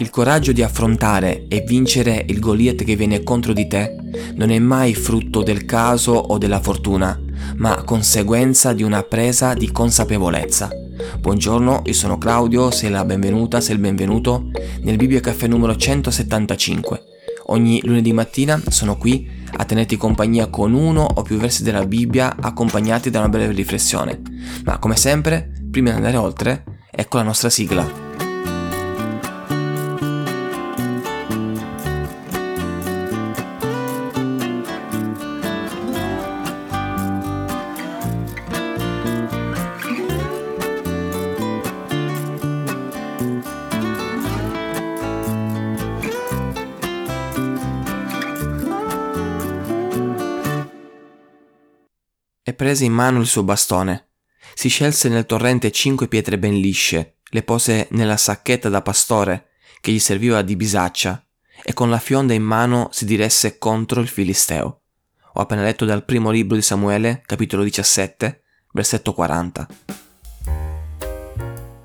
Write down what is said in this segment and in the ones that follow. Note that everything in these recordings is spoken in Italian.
Il coraggio di affrontare e vincere il Goliath che viene contro di te non è mai frutto del caso o della fortuna, ma conseguenza di una presa di consapevolezza. Buongiorno, io sono Claudio, sei la benvenuta, sei il benvenuto nel Bibbia Caffè numero 175. Ogni lunedì mattina sono qui a tenerti compagnia con uno o più versi della Bibbia accompagnati da una breve riflessione. Ma come sempre, prima di andare oltre, ecco la nostra sigla. Prese in mano il suo bastone. Si scelse nel torrente cinque pietre ben lisce, le pose nella sacchetta da pastore che gli serviva di bisaccia e con la fionda in mano si diresse contro il Filisteo. Ho appena letto dal primo libro di Samuele, capitolo 17, versetto 40.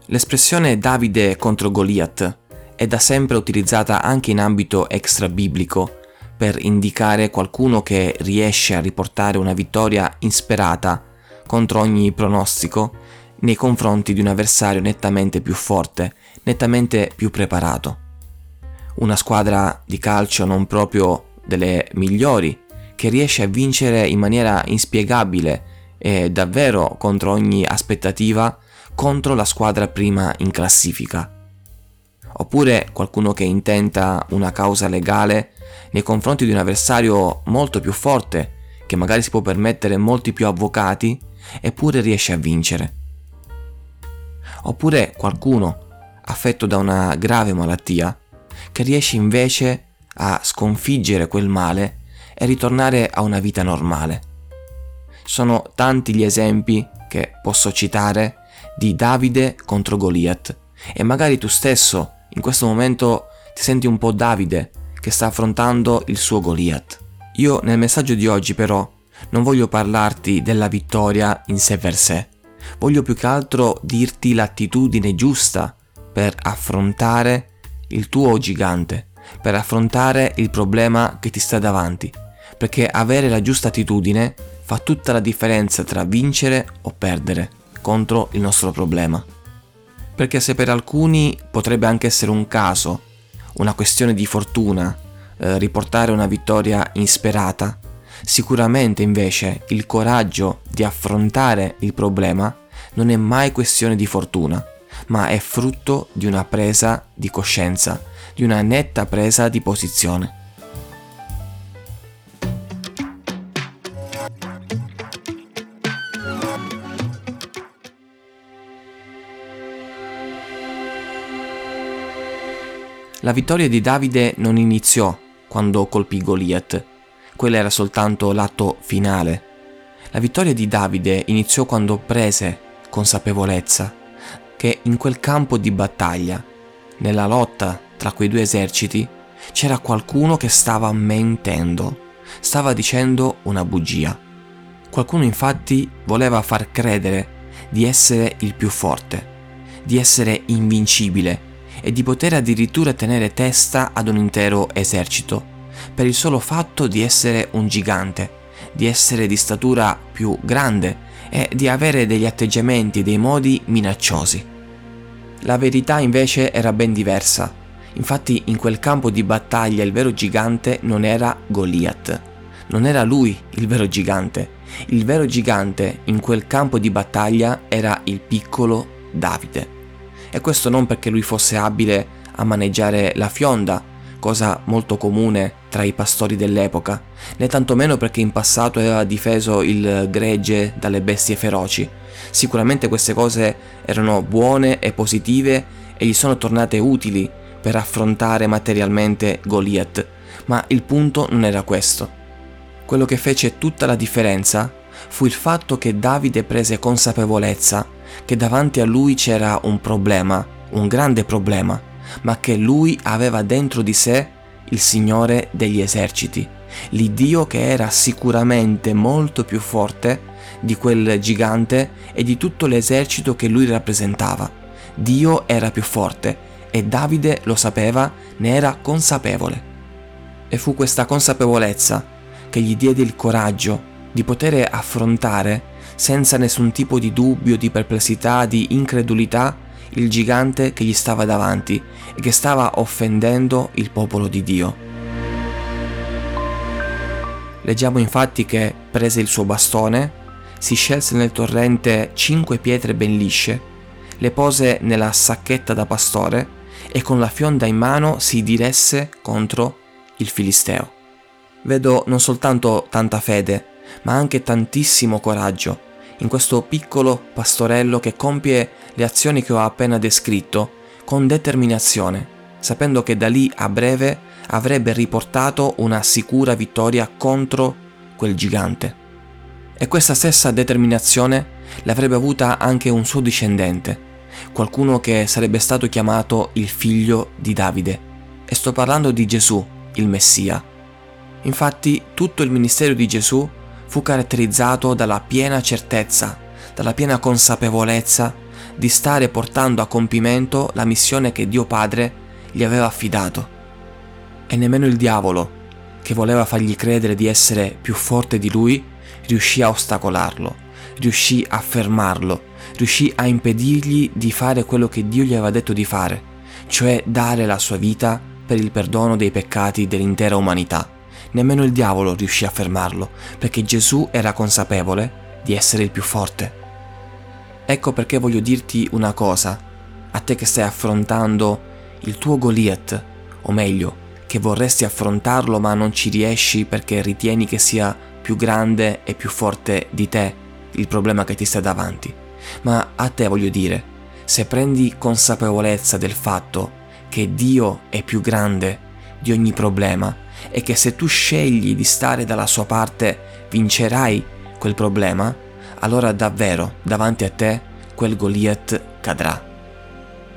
L'espressione Davide contro Goliath è da sempre utilizzata anche in ambito extra biblico per indicare qualcuno che riesce a riportare una vittoria insperata contro ogni pronostico nei confronti di un avversario nettamente più forte, nettamente più preparato. Una squadra di calcio non proprio delle migliori, che riesce a vincere in maniera inspiegabile e davvero contro ogni aspettativa contro la squadra prima in classifica. Oppure qualcuno che intenta una causa legale nei confronti di un avversario molto più forte, che magari si può permettere molti più avvocati, eppure riesce a vincere. Oppure qualcuno affetto da una grave malattia, che riesce invece a sconfiggere quel male e ritornare a una vita normale. Sono tanti gli esempi che posso citare di Davide contro Goliath e magari tu stesso in questo momento ti senti un po' Davide che sta affrontando il suo Goliath. Io nel messaggio di oggi però non voglio parlarti della vittoria in sé per sé, voglio più che altro dirti l'attitudine giusta per affrontare il tuo gigante, per affrontare il problema che ti sta davanti, perché avere la giusta attitudine fa tutta la differenza tra vincere o perdere contro il nostro problema. Perché se per alcuni potrebbe anche essere un caso una questione di fortuna, eh, riportare una vittoria insperata. Sicuramente invece il coraggio di affrontare il problema non è mai questione di fortuna, ma è frutto di una presa di coscienza, di una netta presa di posizione. La vittoria di Davide non iniziò quando colpì Goliath, quello era soltanto l'atto finale. La vittoria di Davide iniziò quando prese consapevolezza che in quel campo di battaglia, nella lotta tra quei due eserciti, c'era qualcuno che stava mentendo, stava dicendo una bugia. Qualcuno infatti voleva far credere di essere il più forte, di essere invincibile e di poter addirittura tenere testa ad un intero esercito, per il solo fatto di essere un gigante, di essere di statura più grande e di avere degli atteggiamenti e dei modi minacciosi. La verità invece era ben diversa. Infatti in quel campo di battaglia il vero gigante non era Goliath. Non era lui il vero gigante. Il vero gigante in quel campo di battaglia era il piccolo Davide. E questo non perché lui fosse abile a maneggiare la fionda, cosa molto comune tra i pastori dell'epoca, né tantomeno perché in passato aveva difeso il gregge dalle bestie feroci. Sicuramente queste cose erano buone e positive e gli sono tornate utili per affrontare materialmente Goliath, ma il punto non era questo. Quello che fece tutta la differenza fu il fatto che Davide prese consapevolezza che davanti a lui c'era un problema, un grande problema, ma che lui aveva dentro di sé il Signore degli eserciti, l'Iddio che era sicuramente molto più forte di quel gigante e di tutto l'esercito che lui rappresentava. Dio era più forte e Davide lo sapeva, ne era consapevole. E fu questa consapevolezza che gli diede il coraggio di poter affrontare senza nessun tipo di dubbio, di perplessità, di incredulità il gigante che gli stava davanti e che stava offendendo il popolo di Dio. Leggiamo infatti che prese il suo bastone, si scelse nel torrente cinque pietre ben lisce, le pose nella sacchetta da pastore e con la fionda in mano si diresse contro il Filisteo. Vedo non soltanto tanta fede, ma anche tantissimo coraggio in questo piccolo pastorello che compie le azioni che ho appena descritto con determinazione, sapendo che da lì a breve avrebbe riportato una sicura vittoria contro quel gigante. E questa stessa determinazione l'avrebbe avuta anche un suo discendente, qualcuno che sarebbe stato chiamato il figlio di Davide. E sto parlando di Gesù, il Messia. Infatti tutto il ministero di Gesù fu caratterizzato dalla piena certezza, dalla piena consapevolezza di stare portando a compimento la missione che Dio Padre gli aveva affidato. E nemmeno il diavolo, che voleva fargli credere di essere più forte di lui, riuscì a ostacolarlo, riuscì a fermarlo, riuscì a impedirgli di fare quello che Dio gli aveva detto di fare, cioè dare la sua vita per il perdono dei peccati dell'intera umanità. Nemmeno il diavolo riuscì a fermarlo, perché Gesù era consapevole di essere il più forte. Ecco perché voglio dirti una cosa, a te che stai affrontando il tuo Goliath, o meglio, che vorresti affrontarlo ma non ci riesci perché ritieni che sia più grande e più forte di te il problema che ti sta davanti. Ma a te voglio dire, se prendi consapevolezza del fatto che Dio è più grande di ogni problema e che se tu scegli di stare dalla sua parte vincerai quel problema, allora davvero davanti a te quel Goliath cadrà.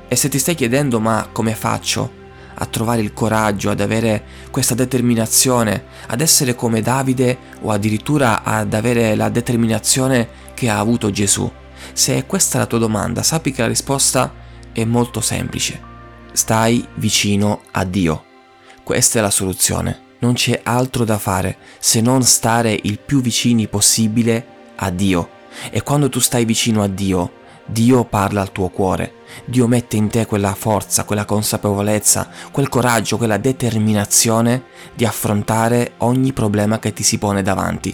E se ti stai chiedendo ma come faccio a trovare il coraggio, ad avere questa determinazione, ad essere come Davide o addirittura ad avere la determinazione che ha avuto Gesù, se è questa la tua domanda, sappi che la risposta è molto semplice. Stai vicino a Dio. Questa è la soluzione. Non c'è altro da fare se non stare il più vicini possibile a Dio. E quando tu stai vicino a Dio, Dio parla al tuo cuore. Dio mette in te quella forza, quella consapevolezza, quel coraggio, quella determinazione di affrontare ogni problema che ti si pone davanti.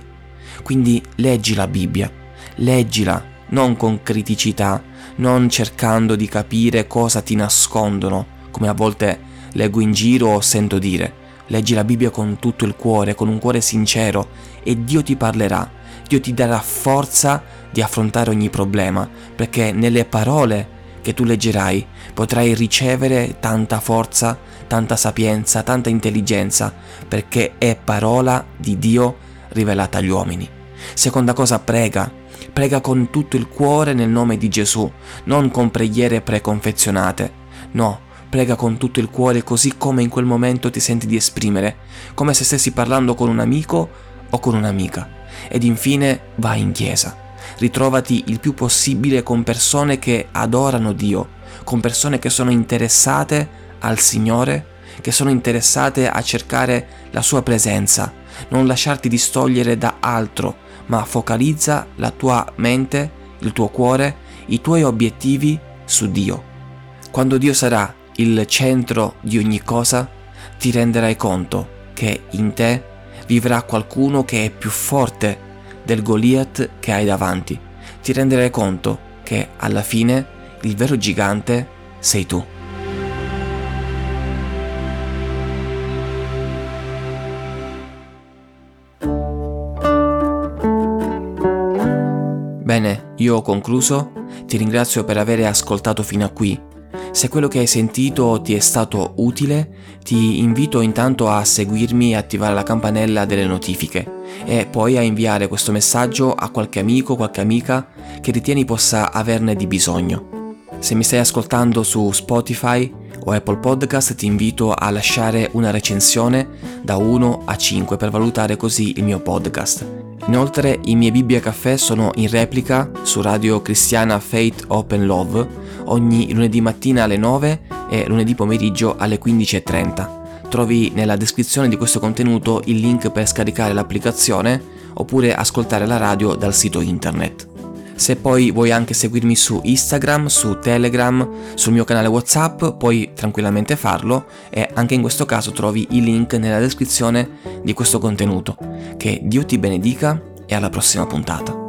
Quindi leggi la Bibbia, leggila non con criticità, non cercando di capire cosa ti nascondono, come a volte leggo in giro o sento dire. Leggi la Bibbia con tutto il cuore, con un cuore sincero e Dio ti parlerà, Dio ti darà forza di affrontare ogni problema, perché nelle parole che tu leggerai potrai ricevere tanta forza, tanta sapienza, tanta intelligenza, perché è parola di Dio rivelata agli uomini. Seconda cosa, prega, Prega con tutto il cuore nel nome di Gesù, non con preghiere preconfezionate. No, prega con tutto il cuore così come in quel momento ti senti di esprimere, come se stessi parlando con un amico o con un'amica. Ed infine vai in chiesa. Ritrovati il più possibile con persone che adorano Dio, con persone che sono interessate al Signore, che sono interessate a cercare la sua presenza, non lasciarti distogliere da altro, ma focalizza la tua mente, il tuo cuore, i tuoi obiettivi su Dio. Quando Dio sarà il centro di ogni cosa, ti renderai conto che in te vivrà qualcuno che è più forte del Goliath che hai davanti. Ti renderai conto che alla fine il vero gigante sei tu. Bene, io ho concluso, ti ringrazio per aver ascoltato fino a qui. Se quello che hai sentito ti è stato utile, ti invito intanto a seguirmi e attivare la campanella delle notifiche e poi a inviare questo messaggio a qualche amico, qualche amica che ritieni possa averne di bisogno. Se mi stai ascoltando su Spotify o Apple Podcast ti invito a lasciare una recensione da 1 a 5 per valutare così il mio podcast. Inoltre i miei Bibbia Caffè sono in replica su Radio Cristiana Faith Open Love ogni lunedì mattina alle 9 e lunedì pomeriggio alle 15.30. Trovi nella descrizione di questo contenuto il link per scaricare l'applicazione oppure ascoltare la radio dal sito internet. Se poi vuoi anche seguirmi su Instagram, su Telegram, sul mio canale WhatsApp, puoi tranquillamente farlo e anche in questo caso trovi i link nella descrizione di questo contenuto. Che Dio ti benedica e alla prossima puntata.